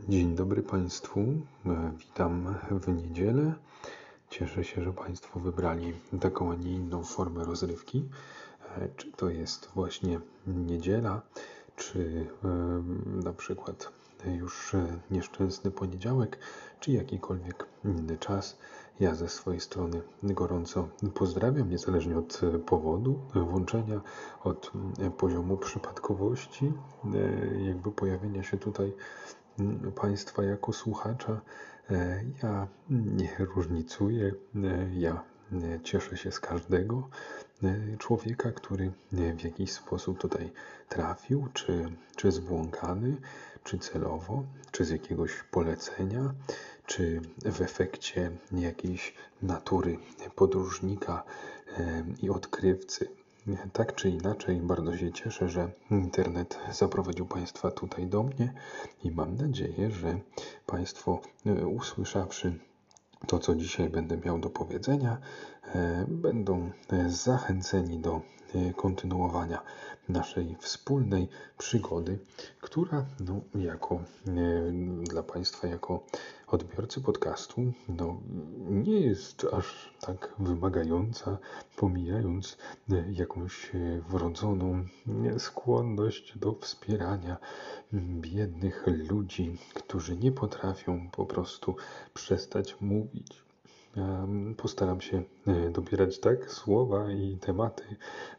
Dzień dobry Państwu. E, Witam w niedzielę. Cieszę się, że Państwo wybrali taką, a nie inną formę rozrywki. E, Czy to jest właśnie niedziela, czy na przykład już nieszczęsny poniedziałek, czy jakikolwiek inny czas. Ja ze swojej strony gorąco pozdrawiam, niezależnie od powodu włączenia, od poziomu przypadkowości, e, jakby pojawienia się tutaj Państwa jako słuchacza. E, Ja nie różnicuję, e, ja e, cieszę się z każdego człowieka, który w jakiś sposób tutaj trafił, czy, czy zbłąkany, czy celowo, czy z jakiegoś polecenia, czy w efekcie jakiejś natury podróżnika i odkrywcy. Tak czy inaczej, bardzo się cieszę, że internet zaprowadził Państwa tutaj do mnie i mam nadzieję, że Państwo e, usłyszawszy to, co dzisiaj będę miał do powiedzenia, e, będą e, zachęceni do kontynuowania naszej wspólnej przygody, która no, jako e, dla Państwa, jako odbiorcy podcastu, no, nie jest aż tak wymagająca, pomijając e, jakąś wrodzoną skłonność do wspierania biednych ludzi, którzy nie potrafią po prostu przestać mówić. Postaram się e, dobierać tak słowa i tematy,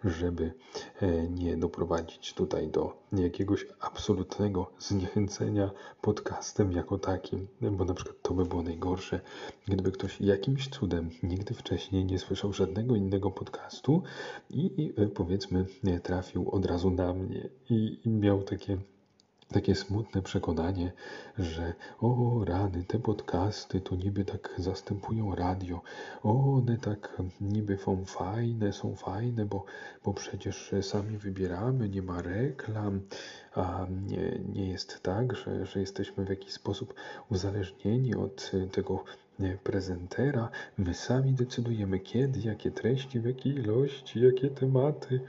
żeby e, nie doprowadzić tutaj do jakiegoś absolutnego zniechęcenia podcastem jako takim, bo na przykład to by było najgorsze, gdyby ktoś jakimś cudem nigdy wcześniej nie słyszał żadnego innego podcastu i e, powiedzmy trafił od razu na mnie i miał takie takie smutne przekonanie, że o rany, te podcasty to niby tak zastępują radio, o one tak niby są fajne, są fajne, bo, bo przecież sami wybieramy, nie ma reklam, a nie, nie jest tak, że, że jesteśmy w jakiś sposób uzależnieni od tego prezentera. My sami decydujemy kiedy, jakie treści, w jakiej ilości, jakie tematy.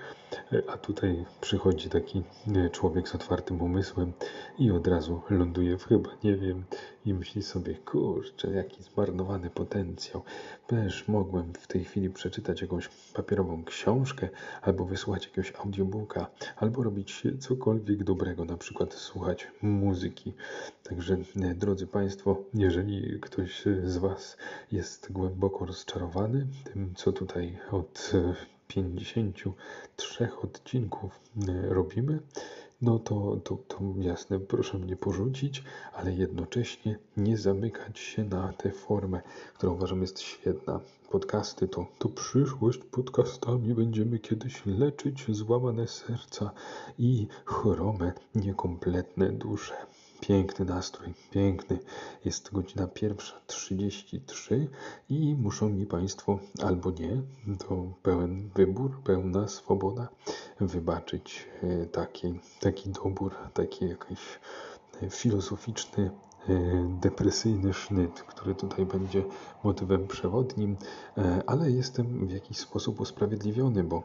E, A tutaj przychodzi taki e, człowiek z otwartym umysłem i od razu ląduje w chyba, nie wiem, i myśli sobie, kurczę, jaki zmarnowany potencjał. Też mogłem w tej chwili przeczytać jakąś papierową książkę, albo wysłuchać jakiegoś audiobooka, albo robić cokolwiek dobrego, na przykład słuchać muzyki. Także, e, drodzy Państwo, jeżeli ktoś z Was jest głęboko rozczarowany tym, co tutaj od e, 53 odcinków e, robimy, no to, to, to jasne, proszę mnie porzucić, ale jednocześnie nie zamykać się na tę formę, która uważam jest świetna. Podcasty to, to przyszłość. Podcastami będziemy kiedyś leczyć złamane serca i chrome, niekompletne dusze. Piękny nastrój, piękny. Jest godzina pierwsza 33 i muszą mi Państwo albo nie, to pełen wybór, pełna swoboda, wybaczyć e, taki, taki dobór, taki jakiś e, filozoficzny, e, depresyjny sznyt, który tutaj będzie motywem przewodnim, ale jestem w jakiś sposób usprawiedliwiony, bo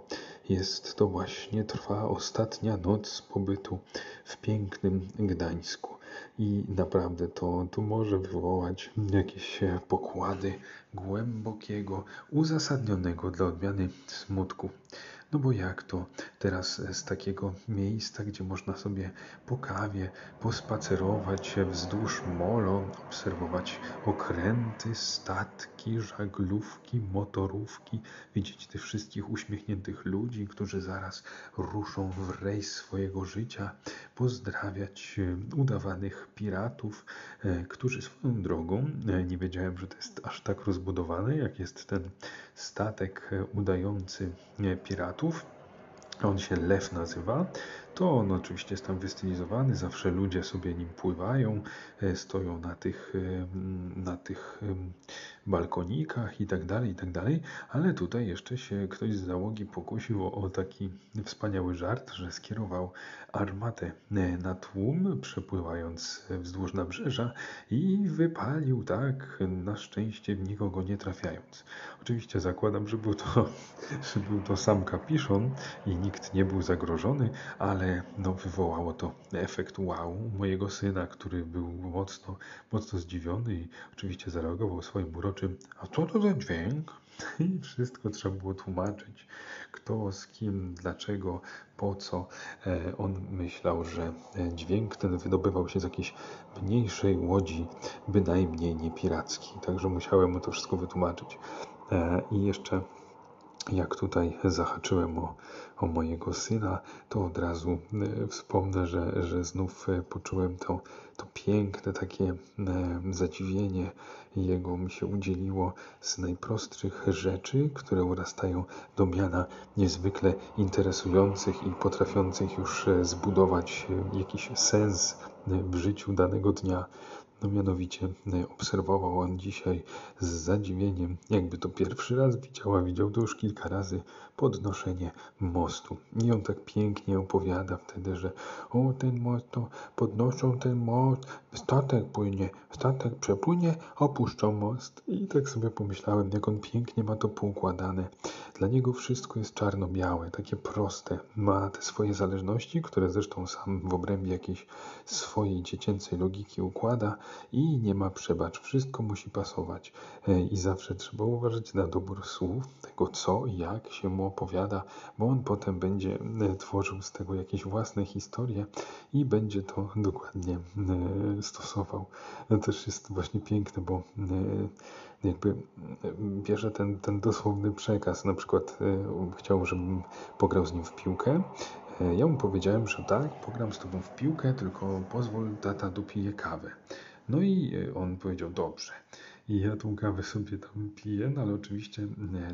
jest to właśnie trwa ostatnia noc pobytu w pięknym Gdańsku. I naprawdę to, to może wywołać jakieś e, pokłady głębokiego, uzasadnionego dla odmiany smutku. No bo jak to teraz z takiego miejsca, gdzie można sobie po kawie pospacerować wzdłuż molo, obserwować okręty, statki, żaglówki, motorówki, widzieć tych wszystkich uśmiechniętych ludzi, którzy zaraz ruszą w rejs swojego życia, pozdrawiać e, udawanych piratów, e, którzy swoją drogą, e, nie wiedziałem, że to jest aż tak rozbudowane, jak jest ten statek e, udający e, On się Lew nazywa. To on oczywiście jest tam wystylizowany, zawsze ludzie sobie nim pływają, e, stoją na tych, e, na tych em, balkonikach i tak dalej, i tak dalej, ale tutaj jeszcze się ktoś z załogi pokusił o, taki wspaniały żart, że skierował armatę e, na tłum, przepływając e, wzdłuż nabrzeża i wypalił tak, na szczęście w nikogo nie trafiając. Oczywiście zakładam, że był to, że był to sam kapiszon i nikt nie był zagrożony, ale no, wywołało to efekt wow mojego syna, który był mocno, mocno zdziwiony i oczywiście zareagował swoim uroczym, a co to za dźwięk? I wszystko trzeba było tłumaczyć, kto z kim, dlaczego, po co. E, on myślał, że e, dźwięk ten wydobywał się z jakiejś mniejszej łodzi, bynajmniej nie pirackiej. Także musiałem mu to wszystko wytłumaczyć. E, I jeszcze jak tutaj zahaczyłem o, o mojego syna, to od razu e, wspomnę, że, że znów e, poczułem to, to piękne takie e, zadziwienie jego mi się udzieliło z najprostszych rzeczy, które urastają do miana niezwykle interesujących i potrafiących już zbudować jakiś sens w życiu danego dnia. No mianowicie e, obserwował on dzisiaj z zadziwieniem, jakby to pierwszy raz widział, a widział to już kilka razy, podnoszenie mostu. I on tak pięknie opowiada wtedy, że o ten most to podnoszą ten most, statek płynie, statek przepłynie, opuszczą most. I tak sobie pomyślałem, jak on pięknie ma to poukładane. Dla niego wszystko jest czarno-białe, takie proste. Ma te swoje zależności, które zresztą sam w obrębie jakiejś swojej dziecięcej logiki układa i nie ma przebacz. Wszystko musi pasować. E, I zawsze trzeba uważać na dobór słów, tego co jak się mu opowiada, bo on potem będzie e, tworzył z tego jakieś własne historie i będzie to dokładnie e, stosował. To też jest właśnie piękne, bo jakby bierze ten, ten dosłowny przekaz. Na przykład chciał, żebym pograł z nim w piłkę. Ja mu powiedziałem, że tak, pogram z tobą w piłkę, tylko pozwól, tata dopije kawę. No i e, on powiedział, dobrze. I ja tą kawę sobie tam piję, no ale oczywiście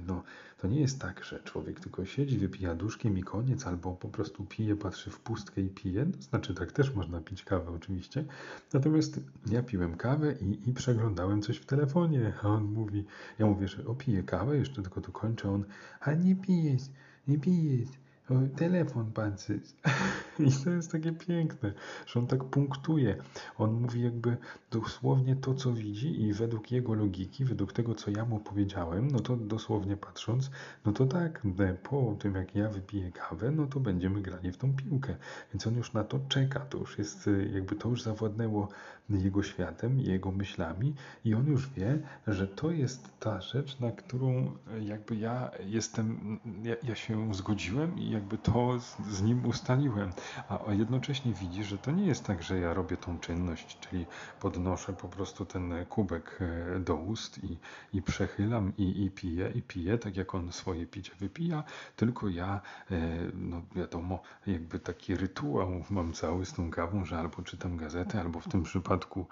no, to nie jest tak, że człowiek tylko siedzi, wypija duszkiem i koniec, albo po prostu pije, patrzy w pustkę i pije. No, znaczy tak też można pić kawę oczywiście. Natomiast ja piłem kawę i, i przeglądałem coś w telefonie, a on mówi, ja mówię, że opiję kawę, jeszcze tylko tu kończę, on, a nie pijesz, nie pijesz telefon pan I to jest takie piękne, że on tak punktuje. On mówi jakby dosłownie to, co widzi i według jego logiki, według tego, co ja mu powiedziałem, no to dosłownie patrząc, no to tak, po tym jak ja wypiję kawę, no to będziemy grali w tą piłkę. Więc on już na to czeka, to już jest jakby to już zawładnęło jego światem, jego myślami i on już wie, że to jest ta rzecz, na którą jakby ja jestem, ja, ja się zgodziłem i jakby to z, z, nim ustaliłem, a jednocześnie widzi, że to nie jest tak, że ja robię tą czynność, czyli podnoszę po prostu ten kubek e, do ust i, i przechylam i, i piję, i piję, tak jak on swoje picie wypija, tylko ja, e, no wiadomo, jakby taki rytuał mam cały z tą kawą, że albo czytam gazetę, albo w tym przypadku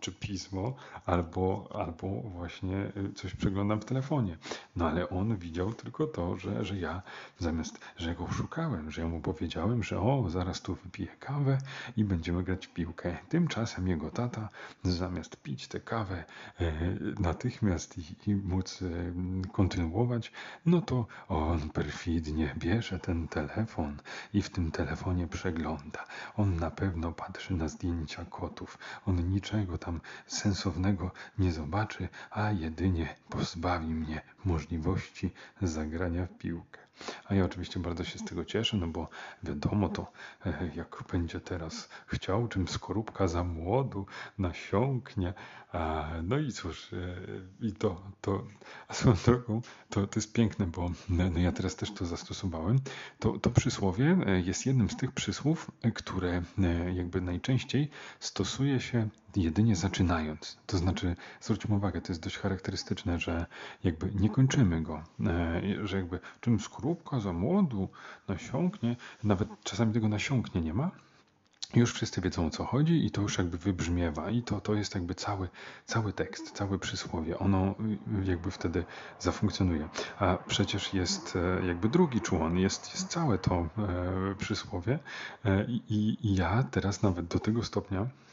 czy pismo, albo, albo właśnie e, coś przeglądam w telefonie. No ale on widział tylko to, że, że ja zamiast Zamiast, że go szukałem, że mu powiedziałem, że o, zaraz tu wypiję kawę i będziemy grać w piłkę. Tymczasem jego tata, zamiast pić tę kawę e, natychmiast i, i móc e, kontynuować, no to on perfidnie bierze ten telefon i w tym telefonie przegląda. On na pewno patrzy na zdjęcia kotów. On niczego tam sensownego nie zobaczy, a jedynie pozbawi mnie możliwości zagrania w piłkę. A ja oczywiście bardzo się z tego cieszę, no bo wiadomo to, e, jak będzie teraz chciał, czym skorupka za młodu nasiąknie. No i cóż, e, i to, to a swoją drogą, to, to jest piękne, bo no ja teraz też to zastosowałem. To, to przysłowie e, jest jednym z tych przysłów, które jakby najczęściej stosuje się jedynie zaczynając. To znaczy, zwróćmy uwagę, to jest dość charakterystyczne, że jakby nie kończymy go, że jakby czym skorupka za młodu nasiąknie, nawet czasami tego nasiąknie nie ma, już wszyscy wiedzą o co chodzi i to już jakby wybrzmiewa i to, to jest jakby cały, cały tekst, całe przysłowie. Ono y, jakby wtedy zafunkcjonuje. A przecież jest e, jakby drugi człon, jest, jest całe to e, przysłowie e, i, i ja teraz nawet do tego stopnia E,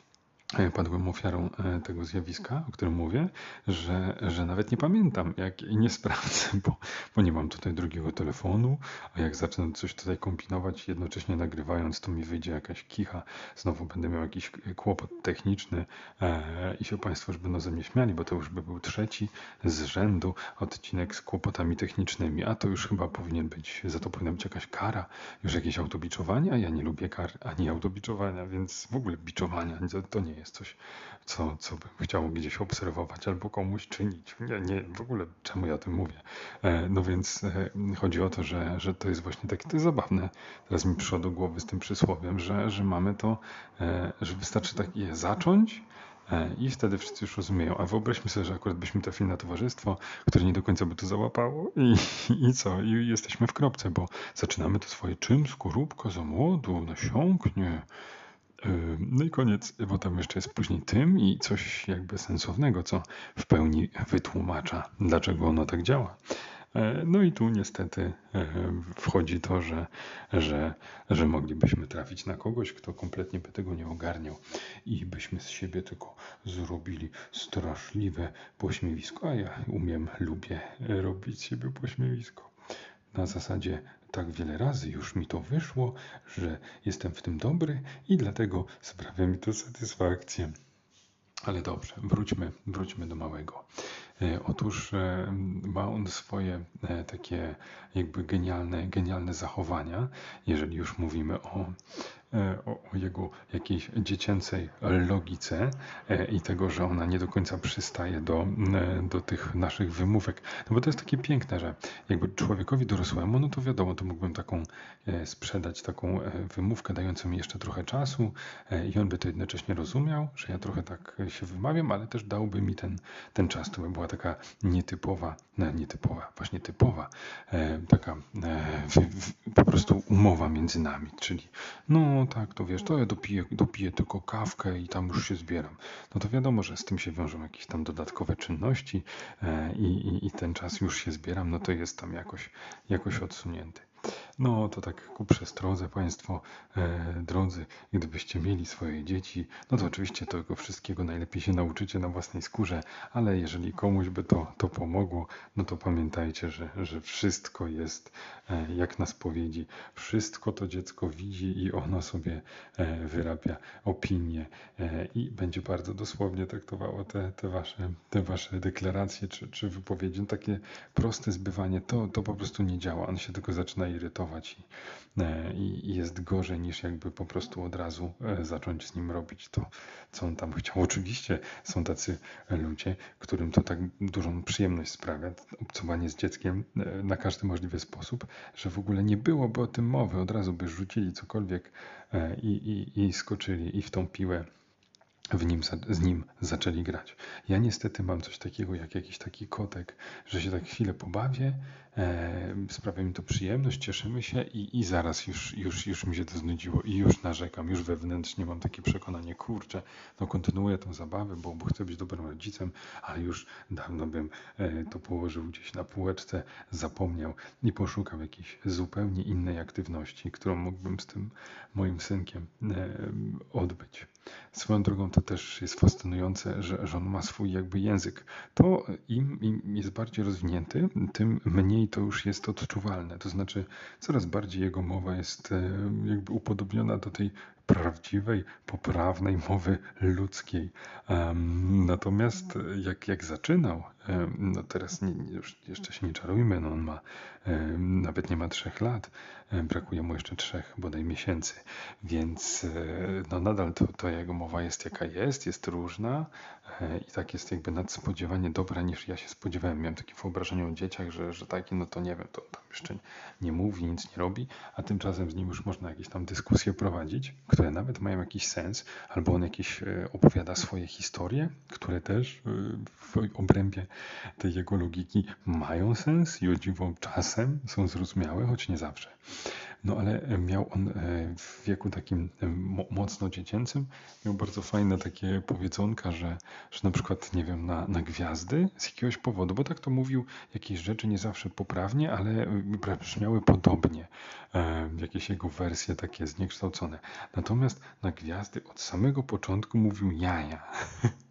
padłem ofiarą e, tego zjawiska, o którym mówię, że, że nawet nie pamiętam jak, i nie sprawdzę, bo, bo nie mam tutaj drugiego telefonu, a jak zacznę coś tutaj kombinować, jednocześnie nagrywając, to mi wyjdzie jakaś kicha, znowu będę miał jakiś kłopot techniczny e, i się Państwo już będą ze mnie śmiali, bo to już by był trzeci z rzędu odcinek z kłopotami technicznymi, a to już chyba powinien być, za to powinna być jakaś kara, już jakieś autobiczowanie, a ja nie lubię kar ani autobiczowania, więc w ogóle biczowania to nie jest jest coś, co, co bym chciał gdzieś obserwować albo komuś czynić. Nie, nie, w ogóle czemu ja o tym mówię? E, no więc e, chodzi o to, że, że to jest właśnie takie to jest zabawne. Teraz mi przyszło do głowy z tym przysłowiem, że, że mamy to, e, że wystarczy tak je zacząć, i wtedy wszyscy już rozumieją. A wyobraźmy sobie, że akurat byśmy trafili na towarzystwo, które nie do końca by to załapało i, i co? I jesteśmy w kropce, bo zaczynamy to swoje czym? Skorupka za młodu, nasiąknie. No i koniec, bo tam jeszcze jest później tym i coś jakby sensownego, co w pełni wytłumacza, dlaczego ono tak działa. E, no i tu niestety e, wchodzi to, że, że, że moglibyśmy trafić na kogoś, kto kompletnie by tego nie ogarniał i byśmy z siebie tylko zrobili straszliwe pośmiewisko, a ja umiem, lubię robić siebie pośmiewisko. Na zasadzie tak wiele razy już mi to wyszło, że jestem w tym dobry i dlatego sprawia mi to satysfakcję. Ale dobrze, wróćmy, wróćmy do małego. E, otóż e, ma on swoje e, takie jakby genialne, genialne zachowania, jeżeli już mówimy o o, o jego jakiejś dziecięcej logice e, i tego, że ona nie do końca przystaje do, e, do tych naszych wymówek. No bo to jest takie piękne, że jakby człowiekowi dorosłemu, no to wiadomo, to mógłbym taką sprzedać taką wymówkę dającą mi jeszcze trochę czasu i on by to jednocześnie rozumiał, że ja trochę tak się wymawiam, ale też dałby mi ten, ten czas. To by była taka nietypowa, no, nietypowa, właśnie typowa, taka po prostu umowa między nami, czyli no no tak, to wiesz, to ja dopiję, dopiję tylko kawkę i tam już się zbieram. No to wiadomo, że z tym się wiążą jakieś tam dodatkowe czynności e, i, i, i ten czas już się zbieram, no to jest tam jakoś, jakoś odsunięty. No to tak ku przestrodze Państwo e, drodzy, gdybyście mieli swoje dzieci, no to oczywiście tego wszystkiego najlepiej się nauczycie na własnej skórze, ale jeżeli komuś by to, to pomogło, no to pamiętajcie, że, że wszystko jest e, jak na spowiedzi. Wszystko to dziecko widzi i ono sobie e, wyrabia opinię e, i będzie bardzo dosłownie traktowało te, te, wasze, te wasze deklaracje czy, czy wypowiedzi. No takie proste zbywanie, to, to po prostu nie działa. On się tylko zaczyna irytować e, i, i jest gorzej niż jakby po prostu od razu e, zacząć z nim robić to, co on tam chciał. Oczywiście są tacy ludzie, którym to tak dużą przyjemność sprawia, obcowanie z dzieckiem e, na każdy możliwy sposób, że w ogóle nie byłoby o tym mowy, od razu by rzucili cokolwiek i, i, i skoczyli i w tą piłę w nim, z nim zaczęli grać. Ja niestety mam coś takiego jak jakiś taki kotek, że się tak chwilę pobawię, e, sprawia mi to przyjemność, cieszymy się i, i zaraz już, już, już mi się to znudziło i już narzekam, już wewnętrznie mam takie przekonanie, kurczę, no kontynuuję tę zabawę, bo, bo chcę być dobrym rodzicem, ale już dawno bym e, to położył gdzieś na półeczce, zapomniał i poszukał jakiejś zupełnie innej aktywności, którą mógłbym z tym moim synkiem e, odbyć. Swoją drogą to też jest fascynujące, że, że on ma swój jakby język. To im, im jest bardziej rozwinięty, tym mniej to już jest odczuwalne. To znaczy coraz bardziej jego mowa jest e, jakby upodobniona do tej prawdziwej, poprawnej mowy ludzkiej. Natomiast jak, jak zaczynał, no teraz nie, jeszcze się nie czarujmy, no on ma nawet nie ma trzech lat, brakuje mu jeszcze trzech bodaj miesięcy, więc e, no nadal to, to jego mowa jest jaka jest, jest różna e, i tak jest jakby nadspodziewanie dobra niż ja się spodziewałem. Miałem takie wyobrażenie o dzieciach, że, że taki, no to nie wiem, to tam jeszcze nie mówi, nic nie robi, a tymczasem z nim już można jakieś tam dyskusje prowadzić, które nawet mają jakiś sens, albo on jakieś e, opowiada swoje historie, które też e, w obrębie tej jego logiki mają sens i o dziwo czasem są zrozumiałe, choć nie zawsze. No ale miał on w wieku takim mocno dziecięcym, miał bardzo fajne takie powiedzonka, że, że na przykład, nie wiem, na, na gwiazdy z jakiegoś powodu, bo tak to mówił jakieś rzeczy nie zawsze poprawnie, ale brzmiały podobnie, jakieś jego wersje takie zniekształcone. Natomiast na gwiazdy od samego początku mówił jaja.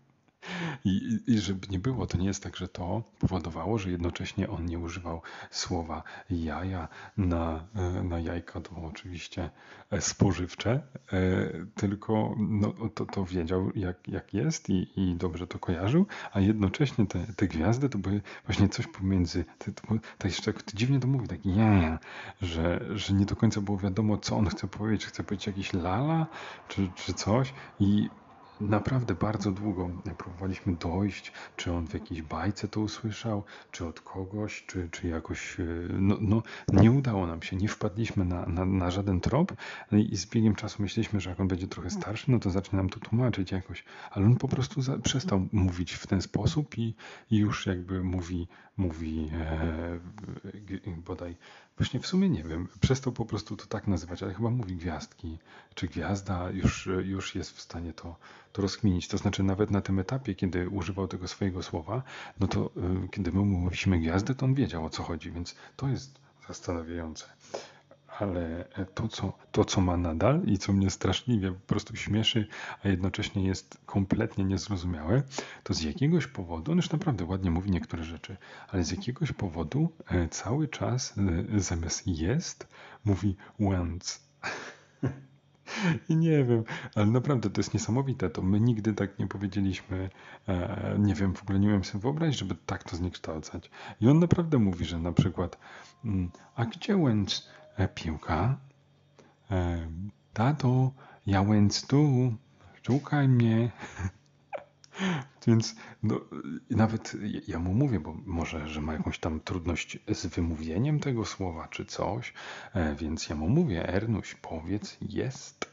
I, I żeby nie było, to nie jest tak, że to powodowało, że jednocześnie on nie używał słowa jaja na, e, na jajka, to oczywiście e, spożywcze, e, tylko no, to, to wiedział, jak, jak jest i, i dobrze to kojarzył, a jednocześnie te, te gwiazdy to były właśnie coś pomiędzy, to, to, to jeszcze dziwnie to mówi, tak jaja, że, że nie do końca było wiadomo, co on chce powiedzieć, chce powiedzieć jakiś lala, czy, czy coś i naprawdę bardzo długo próbowaliśmy dojść, czy on w jakiejś bajce to usłyszał, czy od kogoś, czy, czy jakoś. E, no, no nie udało nam się, nie wpadliśmy na, na, na żaden trop no i z biegiem czasu myśleliśmy, że jak on będzie trochę starszy, no to zacznie nam to tłumaczyć jakoś, ale on po prostu za, przestał mówić w ten sposób i, i już jakby mówi, mówi e, bodaj Właśnie w sumie nie wiem. Przestał po prostu to tak nazywać, ale chyba mówi gwiazdki, czy gwiazda już, już jest w stanie to, to rozkminić. To znaczy nawet na tym etapie, kiedy używał tego swojego słowa, no to y, kiedy my mówiliśmy gwiazdę, to on wiedział o co chodzi, więc to jest zastanawiające ale to co, to, co ma nadal i co mnie straszliwie po prostu śmieszy, a jednocześnie jest kompletnie niezrozumiałe, to z jakiegoś powodu, on już naprawdę ładnie mówi niektóre rzeczy, ale z jakiegoś powodu e, cały czas e, zamiast jest, mówi went. I nie wiem, ale naprawdę to jest niesamowite. To my nigdy tak nie powiedzieliśmy. E, nie wiem, w ogóle nie wiem sobie wyobrazić, żeby tak to zniekształcać. I on naprawdę mówi, że na przykład, mm, a gdzie went? E, piłka. E, tato, ja więc tu, szukaj mnie. Więc no, nawet ja mu mówię, bo może, że ma jakąś tam trudność z wymówieniem tego słowa czy coś, e, więc ja mu mówię, Ernuś, powiedz jest.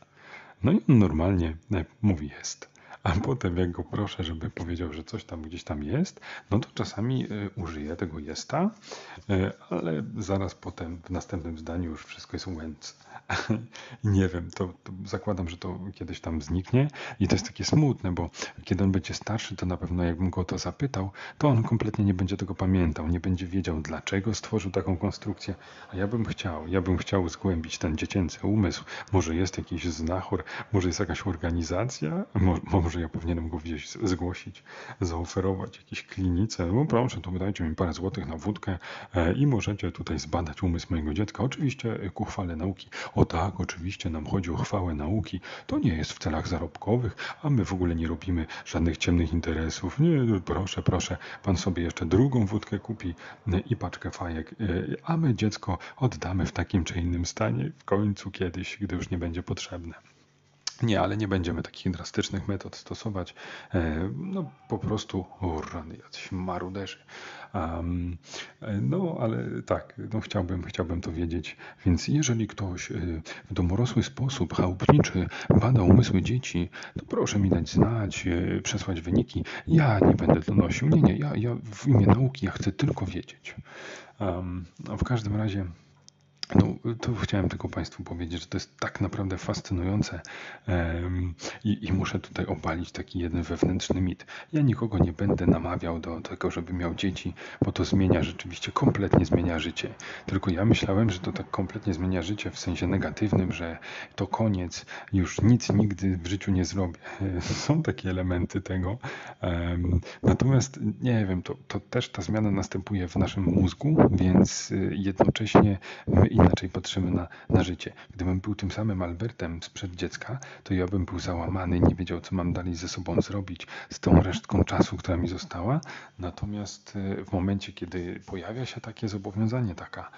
No i on normalnie mówi jest a potem jak go proszę, żeby powiedział, że coś tam gdzieś tam jest, no to czasami y, użyję tego jesta, y, ale zaraz potem w następnym zdaniu już wszystko jest went. nie wiem, to, to, zakładam, że to kiedyś tam zniknie i to jest takie smutne, bo kiedy on będzie starszy, to na pewno jakbym go to zapytał, to on kompletnie nie będzie tego pamiętał, nie będzie wiedział, dlaczego stworzył taką konstrukcję, a ja bym chciał, ja bym chciał zgłębić ten dziecięcy umysł. Może jest jakiś znachor, może jest jakaś organizacja, może ja powinienem go gdzieś zgłosić, zaoferować jakieś klinice, no proszę, to wydajcie mi parę złotych na wódkę e, i możecie tutaj zbadać umysł mojego dziecka, oczywiście ku chwale nauki. O tak, oczywiście nam chodzi o chwałę nauki. To nie jest w celach zarobkowych, a my w ogóle nie robimy żadnych ciemnych interesów. Nie, proszę, proszę, pan sobie jeszcze drugą wódkę kupi e, i paczkę fajek, e, a my dziecko oddamy w takim czy innym stanie w końcu kiedyś, gdy już nie będzie potrzebne. Nie, ale nie będziemy takich drastycznych metod stosować. E, no po prostu, rany, jacyś maruderzy. Um, no ale tak, no chciałbym, chciałbym to wiedzieć. Więc jeżeli ktoś e, w domorosły sposób chałupniczy bada umysły dzieci, to proszę mi dać znać, przesłać wyniki. Ja nie będę to nosił. Nie, nie, ja, ja w imię nauki ja chcę tylko wiedzieć. Um, no w każdym razie no, to chciałem tylko Państwu powiedzieć, że to jest tak naprawdę fascynujące i, i, muszę tutaj obalić taki jeden wewnętrzny mit. Ja nikogo nie będę namawiał do tego, żeby miał dzieci, bo to zmienia rzeczywiście, kompletnie zmienia życie. Tylko ja myślałem, że to tak kompletnie zmienia życie w sensie negatywnym, że to koniec, już nic nigdy w życiu nie zrobię. Są takie elementy tego. Natomiast nie wiem, to, to też ta zmiana następuje w naszym mózgu, więc y, jednocześnie my inaczej patrzymy na, na życie. Gdybym był tym samym Albertem sprzed dziecka, to ja bym był załamany, nie wiedział, co mam dalej ze sobą zrobić, z tą resztką czasu, która mi została. Natomiast e, w momencie, kiedy pojawia się takie zobowiązanie, taka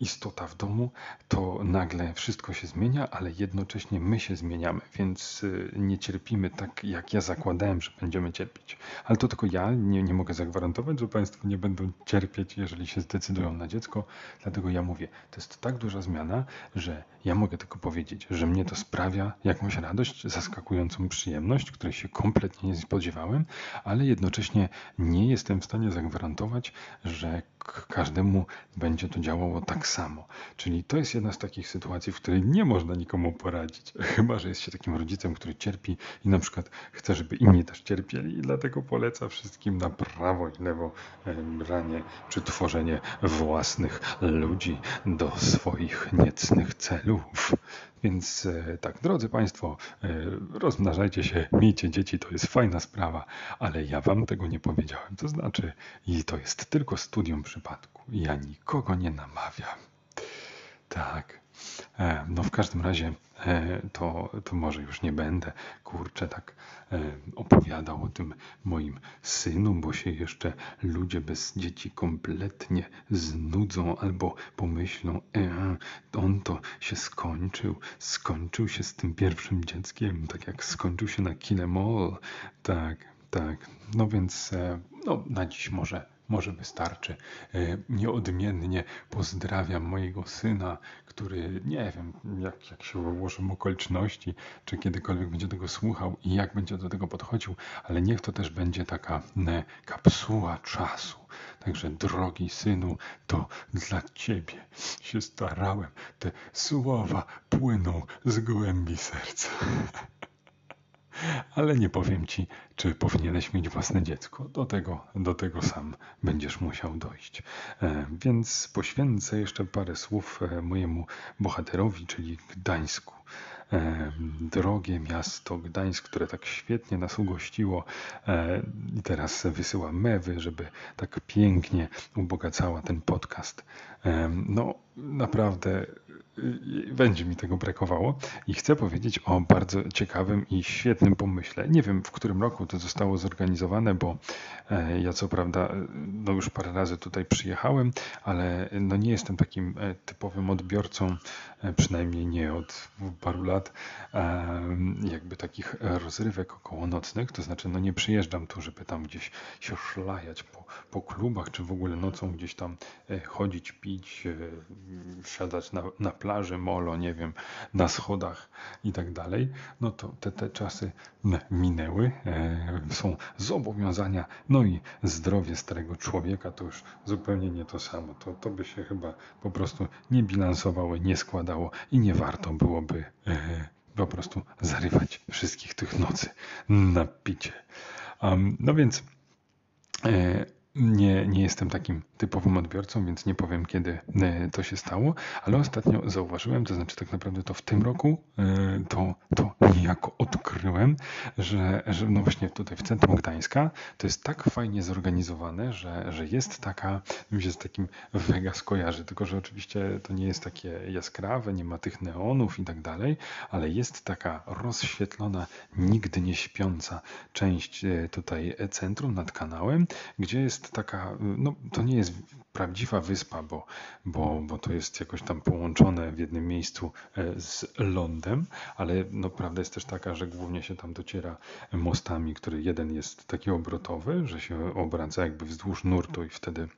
istota w domu, to nagle wszystko się zmienia, ale jednocześnie my się zmieniamy, więc e, nie cierpimy tak, jak ja zakładałem, że będziemy cierpieć. Ale to tylko ja nie, nie mogę zagwarantować, że Państwo nie będą cierpieć, jeżeli się zdecydują na dziecko. Dlatego ja mówię, to jest tak duża zmiana, że ja mogę tylko powiedzieć, że mnie to sprawia jakąś radość, zaskakującą przyjemność, której się kompletnie nie spodziewałem, ale jednocześnie nie jestem w stanie zagwarantować, że każdemu będzie to działało tak samo. Czyli to jest jedna z takich sytuacji, w której nie można nikomu poradzić. Chyba, że jest się takim rodzicem, który cierpi i na przykład chce, żeby inni też cierpieli i dlatego poleca wszystkim na prawo i lewo branie czy tworzenie własnych ludzi do swoich niecnych celów. Więc e, tak, drodzy Państwo, e, rozmnażajcie się, miejcie dzieci, to jest fajna sprawa, ale ja Wam tego nie powiedziałem. To znaczy, i to jest tylko studium przypadku. Ja nikogo nie namawiam. Tak. E, no w każdym razie to, to może już nie będę, kurczę, tak e, opowiadał o tym moim synu, bo się jeszcze ludzie bez dzieci kompletnie znudzą albo pomyślą, e, on to się skończył, skończył się z tym pierwszym dzieckiem, tak jak skończył się na Kilemol. Tak, tak. No więc no, na dziś może może wystarczy. E, nieodmiennie pozdrawiam mojego syna, który nie wiem, jak, jak się ułożą okoliczności, czy kiedykolwiek będzie tego słuchał i jak będzie do tego podchodził, ale niech to też będzie taka kapsuła czasu. Także drogi synu, to dla ciebie się starałem. Te słowa płyną z głębi serca. Ale nie powiem ci, czy powinieneś mieć własne dziecko. Do tego, do tego sam będziesz musiał dojść. E, więc poświęcę jeszcze parę słów e, mojemu bohaterowi, czyli Gdańsku. E, drogie miasto Gdańsk, które tak świetnie nas ugościło i teraz wysyła mewy, żeby tak pięknie ubogacała ten podcast. No, naprawdę będzie mi tego brakowało i chcę powiedzieć o bardzo ciekawym i świetnym pomyśle. Nie wiem, w którym roku to zostało zorganizowane, bo e, ja co prawda no już parę razy tutaj przyjechałem, ale no nie jestem takim e, typowym odbiorcą, e, przynajmniej nie od paru lat, jakby takich rozrywek okołonocnych, to znaczy no nie przyjeżdżam tu, żeby tam gdzieś się szlajać po, po klubach, czy w ogóle nocą gdzieś tam chodzić, pić, siadać na, na plaży, molo, nie wiem, na schodach i tak dalej, no to te, te czasy minęły, e, są zobowiązania, no i zdrowie starego człowieka to już zupełnie nie to samo. To, to by się chyba po prostu nie bilansowało, nie składało i nie warto byłoby e, po prostu zarywać wszystkich tych nocy na picie. Um, no więc e, nie, nie jestem takim typowym odbiorcą, więc nie powiem, kiedy e, to się stało, ale ostatnio zauważyłem, to znaczy tak naprawdę to w tym roku, e, to, to niejako odkryłem, że, że no właśnie tutaj w centrum Gdańska to jest tak fajnie zorganizowane, że, że jest taka, mi się z takim Vegas kojarzy, tylko że oczywiście to nie jest takie jaskrawe, nie ma tych neonów i tak dalej, ale jest taka rozświetlona, nigdy nie śpiąca część e, tutaj centrum nad kanałem, gdzie jest taka, no to nie jest prawdziwa wyspa, bo, bo, bo to jest jakoś tam połączone w jednym miejscu e, z lądem, ale no, prawda jest też taka, że głównie się tam dociera mostami, który jeden jest taki obrotowy, że się obraca jakby wzdłuż nurtu i wtedy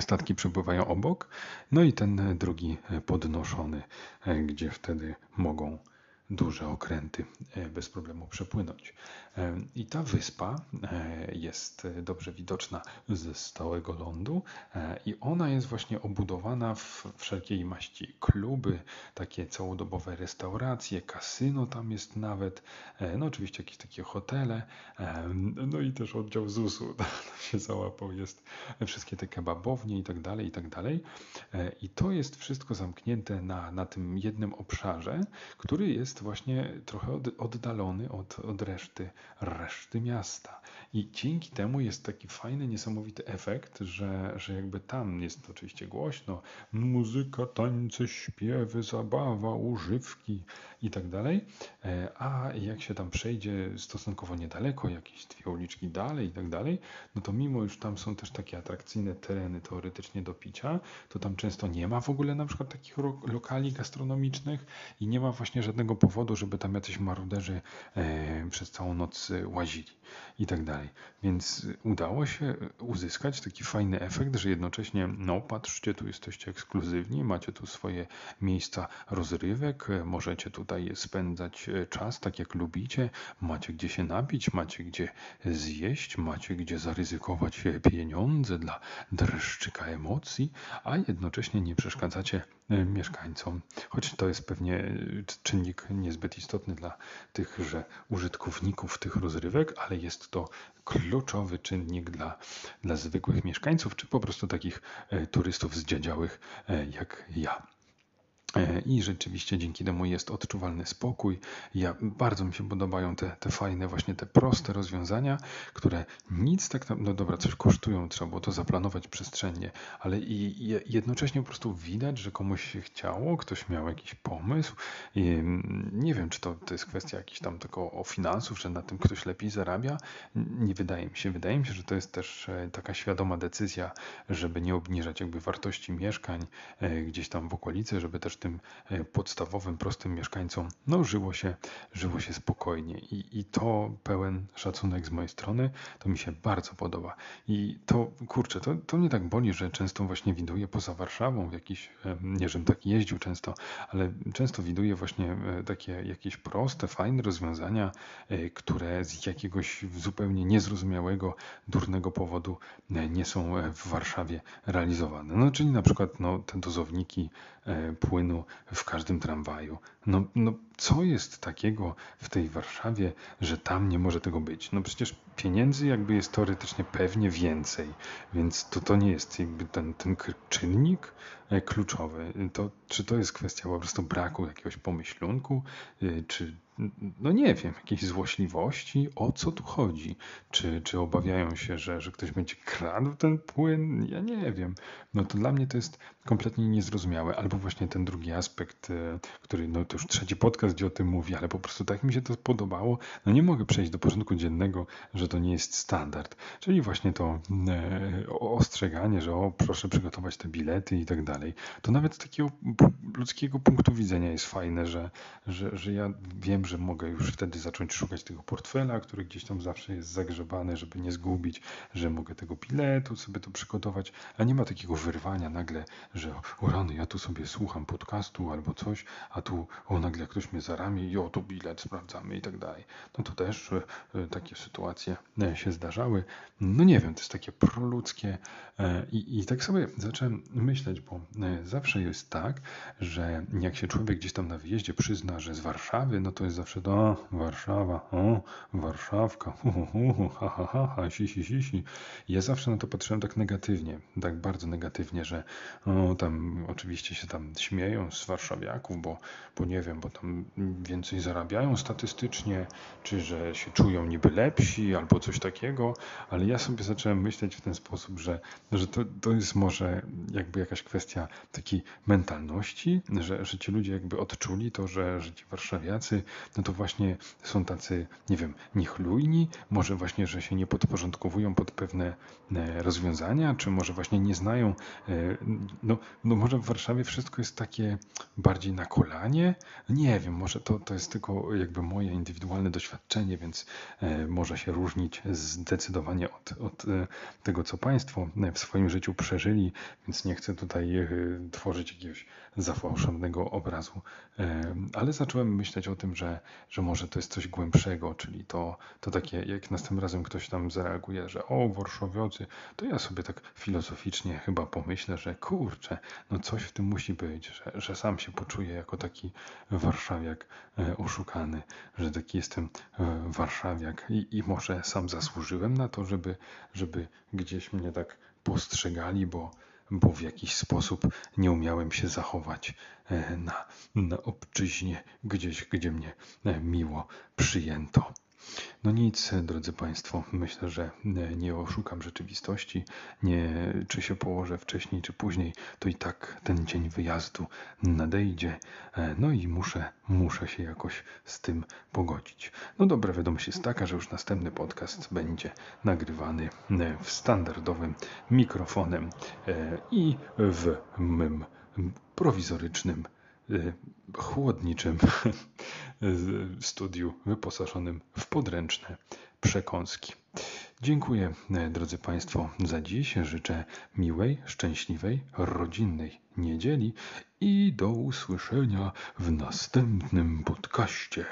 statki przepływają obok, no i ten drugi podnoszony, e, gdzie wtedy mogą duże okręty e, bez problemu przepłynąć. E, I ta wyspa e, jest dobrze widoczna ze stałego lądu i ona jest właśnie obudowana w wszelkiej maści kluby, takie całodobowe restauracje, kasyno tam jest nawet, no oczywiście jakieś takie hotele, no i też oddział ZUS-u się załapał, jest wszystkie te kebabownie i tak dalej, i tak dalej. I to jest wszystko zamknięte na, na tym jednym obszarze, który jest właśnie trochę od, oddalony od, od reszty, reszty miasta. I dzięki temu jest taki fajny, niesamowity efekt, że, że jakby tam jest oczywiście głośno, muzyka, tańce, śpiewy, zabawa, używki i tak dalej, e, a jak się tam przejdzie stosunkowo niedaleko, jakieś dwie uliczki dalej i tak dalej, no to mimo już tam są też takie atrakcyjne tereny teoretycznie do picia, to tam często nie ma w ogóle na przykład takich lokali gastronomicznych i nie ma właśnie żadnego powodu, żeby tam jacyś maruderzy e, przez całą noc łazili. i tak dalej. Więc udało się uzyskać taki fajny efekt, że jednocześnie, no patrzcie, tu jesteście ekskluzywni, macie tu swoje miejsca rozrywek, możecie tutaj spędzać czas tak jak lubicie, macie gdzie się napić, macie gdzie zjeść, macie gdzie zaryzykować pieniądze dla dreszczyka emocji, a jednocześnie nie przeszkadzacie e, mieszkańcom. Choć to jest pewnie e, czynnik niezbyt istotny dla tychże użytkowników tych rozrywek, ale jest to kluczowy czynnik dla, dla zwykłych mieszkańców, czy po prostu takich e, turystów zdziadziałych jak ja. E, I rzeczywiście dzięki temu jest odczuwalny spokój. Ja, bardzo mi się podobają te, te fajne, właśnie te proste rozwiązania, które nic tak, no dobra, coś kosztują, trzeba było to zaplanować przestrzennie, ale i jednocześnie po prostu widać, że komuś się chciało, ktoś miał jakiś pomysł. I mm, nie wiem, czy to, to jest kwestia jakichś tam tylko o finansów, że na tym ktoś lepiej zarabia. Nie wydaje mi się. Wydaje mi się, że to jest też e, taka świadoma decyzja, żeby nie obniżać jakby wartości mieszkań e, gdzieś tam w okolicy, żeby też tym e, podstawowym, prostym mieszkańcom, no żyło się, żyło się spokojnie i, i to pełen szacunek z mojej strony, to mi się bardzo podoba. I to, kurczę, to, to mnie tak boli, że często właśnie widuję poza Warszawą w jakiś, e, nie żebym tak jeździł często, ale często widuję właśnie e, takie jakieś proste, fajne rozwiązania, które z jakiegoś zupełnie niezrozumiałego, durnego powodu nie są w Warszawie realizowane. No, czyli na przykład no, te dozowniki płynu w każdym tramwaju. No, no co jest takiego w tej Warszawie, że tam nie może tego być? No przecież pieniędzy jakby jest teoretycznie pewnie więcej, więc to, to nie jest jakby ten, ten czynnik e, kluczowy. To, czy to jest kwestia po prostu braku jakiegoś pomyślunku, e, czy no nie wiem, jakiejś złośliwości, o co tu chodzi? Czy, czy obawiają się, że, że ktoś będzie kradł ten płyn? Ja nie wiem. No to dla mnie to jest kompletnie niezrozumiałe. Albo właśnie ten drugi aspekt, e, który, no to już trzeci podcast, gdzie o tym mówi, ale po prostu tak mi się to podobało. No nie mogę przejść do porządku dziennego, że to nie jest standard. Czyli właśnie to e, ostrzeganie, że o, proszę przygotować te bilety i tak dalej. To nawet z takiego ludzkiego punktu widzenia jest fajne, że, że, że ja wiem, że mogę już wtedy zacząć szukać tego portfela, który gdzieś tam zawsze jest zagrzebany, żeby nie zgubić, że mogę tego biletu sobie to przygotować, a nie ma takiego wyrwania nagle, że o rany, ja tu sobie słucham podcastu albo coś, a tu o nagle ktoś mnie za ramię i o tu bilet sprawdzamy i tak dalej. No to też e, e, takie sytuacje e, się zdarzały. No nie wiem, to jest takie proludzkie i, i tak sobie zacząłem myśleć, bo zawsze jest tak, że jak się człowiek gdzieś tam na wyjeździe przyzna, że z Warszawy, no to jest zawsze to Warszawa, o, Warszawka, hu, ha, ha, ha, si, si, si, si. Ja zawsze na to patrzyłem tak negatywnie, tak bardzo negatywnie, że o, tam oczywiście się tam śmieją z warszawiaków, bo, bo nie wiem, bo tam więcej zarabiają statystycznie, czy że się czują niby lepsi, albo coś takiego, ale ja sobie zacząłem myśleć w ten sposób, że, że to, to jest może jakby jakaś kwestia takiej mentalności, że, że ci ludzie jakby odczuli to, że, że ci warszawiacy no to właśnie są tacy, nie wiem, niechlujni, może właśnie, że się nie podporządkowują pod pewne e, rozwiązania, czy może właśnie nie znają, e, no, no może w Warszawie wszystko jest takie bardziej na kolanie, nie wiem, może to, to jest tylko jakby moje indywidualne doświadczenie, więc e, może się różnić zdecydowanie od, od tego, co Państwo w swoim życiu przeżyli, więc nie chcę tutaj tworzyć jakiegoś zafałszowanego obrazu, ale zacząłem myśleć o tym, że, że może to jest coś głębszego, czyli to, to takie, jak następnym razem ktoś tam zareaguje, że o, Warszawiocy, to ja sobie tak filozoficznie chyba pomyślę, że kurczę, no coś w tym musi być, że, że sam się poczuję jako taki warszawiak e, oszukany, że taki jestem e, warszawiak i, i może sam zasłużyłem na to, żeby, żeby gdzieś mnie tak postrzegali, bo bo w jakiś sposób nie umiałem się zachować e, na, na obczyźnie, gdzieś, gdzie mnie e, miło przyjęto. No nic, drodzy Państwo, myślę, że nie oszukam rzeczywistości. Nie, czy się położę wcześniej, czy później, to i tak ten dzień wyjazdu nadejdzie. No i muszę, muszę się jakoś z tym pogodzić. No dobra, wiadomość jest taka, że już następny podcast będzie nagrywany w standardowym mikrofonem e, i w mym prowizorycznym chłodniczym studiu wyposażonym w podręczne przekąski. Dziękuję, drodzy Państwo, za dziś. Życzę miłej, szczęśliwej, rodzinnej niedzieli i do usłyszenia w następnym podcaście.